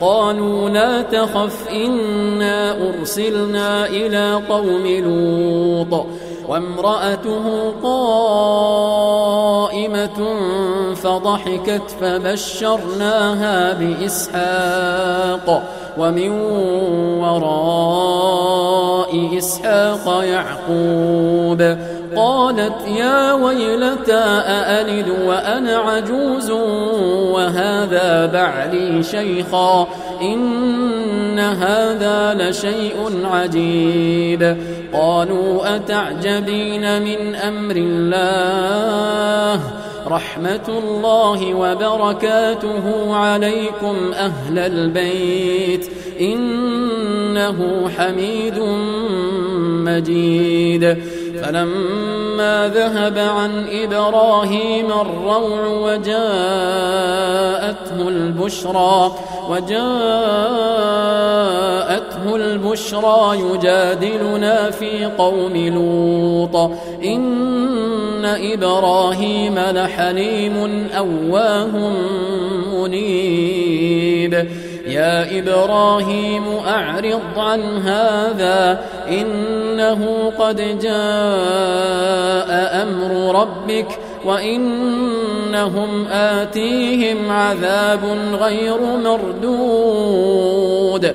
قالوا لا تخف إنا أرسلنا إلى قوم لوط وامرأته قائمة فضحكت فبشرناها بإسحاق. ومن وراء إسحاق يعقوب قالت يا ويلتى أألد وأنا عجوز وهذا بعلي شيخا إن هذا لشيء عجيب. قالوا أتعجبين من أمر الله رحمة الله وبركاته عليكم أهل البيت إنه حميد مجيد فلما ذهب عن إبراهيم الروع وجاءته البشرى وجاءته البشرى يجادلنا في قوم لوط. إن إبراهيم لحليم أواه منيب. يا إبراهيم أعرض عن هذا. إنه قد جاء أمر ربك وإنهم آتيهم عذاب غير مردود.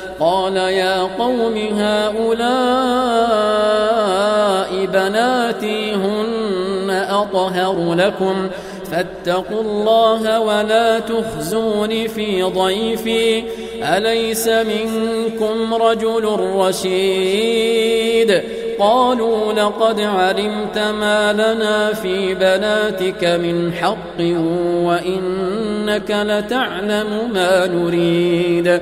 قال يا قوم هؤلاء بناتي هن أطهر لكم. فاتقوا الله ولا تخزون في ضيفي. أليس منكم رجل رشيد؟ قالوا لقد علمت ما لنا في بناتك من حق وإنك لتعلم ما نريد.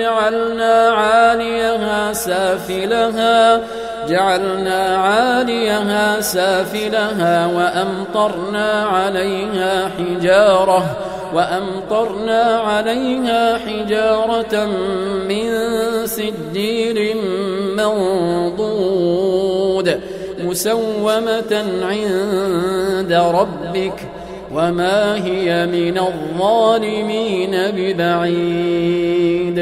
جعلنا عاليها سافلها جعلنا عاليها سافلها وأمطرنا عليها حجارة وأمطرنا عليها حجارة من سجيل منضود مسومة عند ربك وما هي من الظالمين ببعيد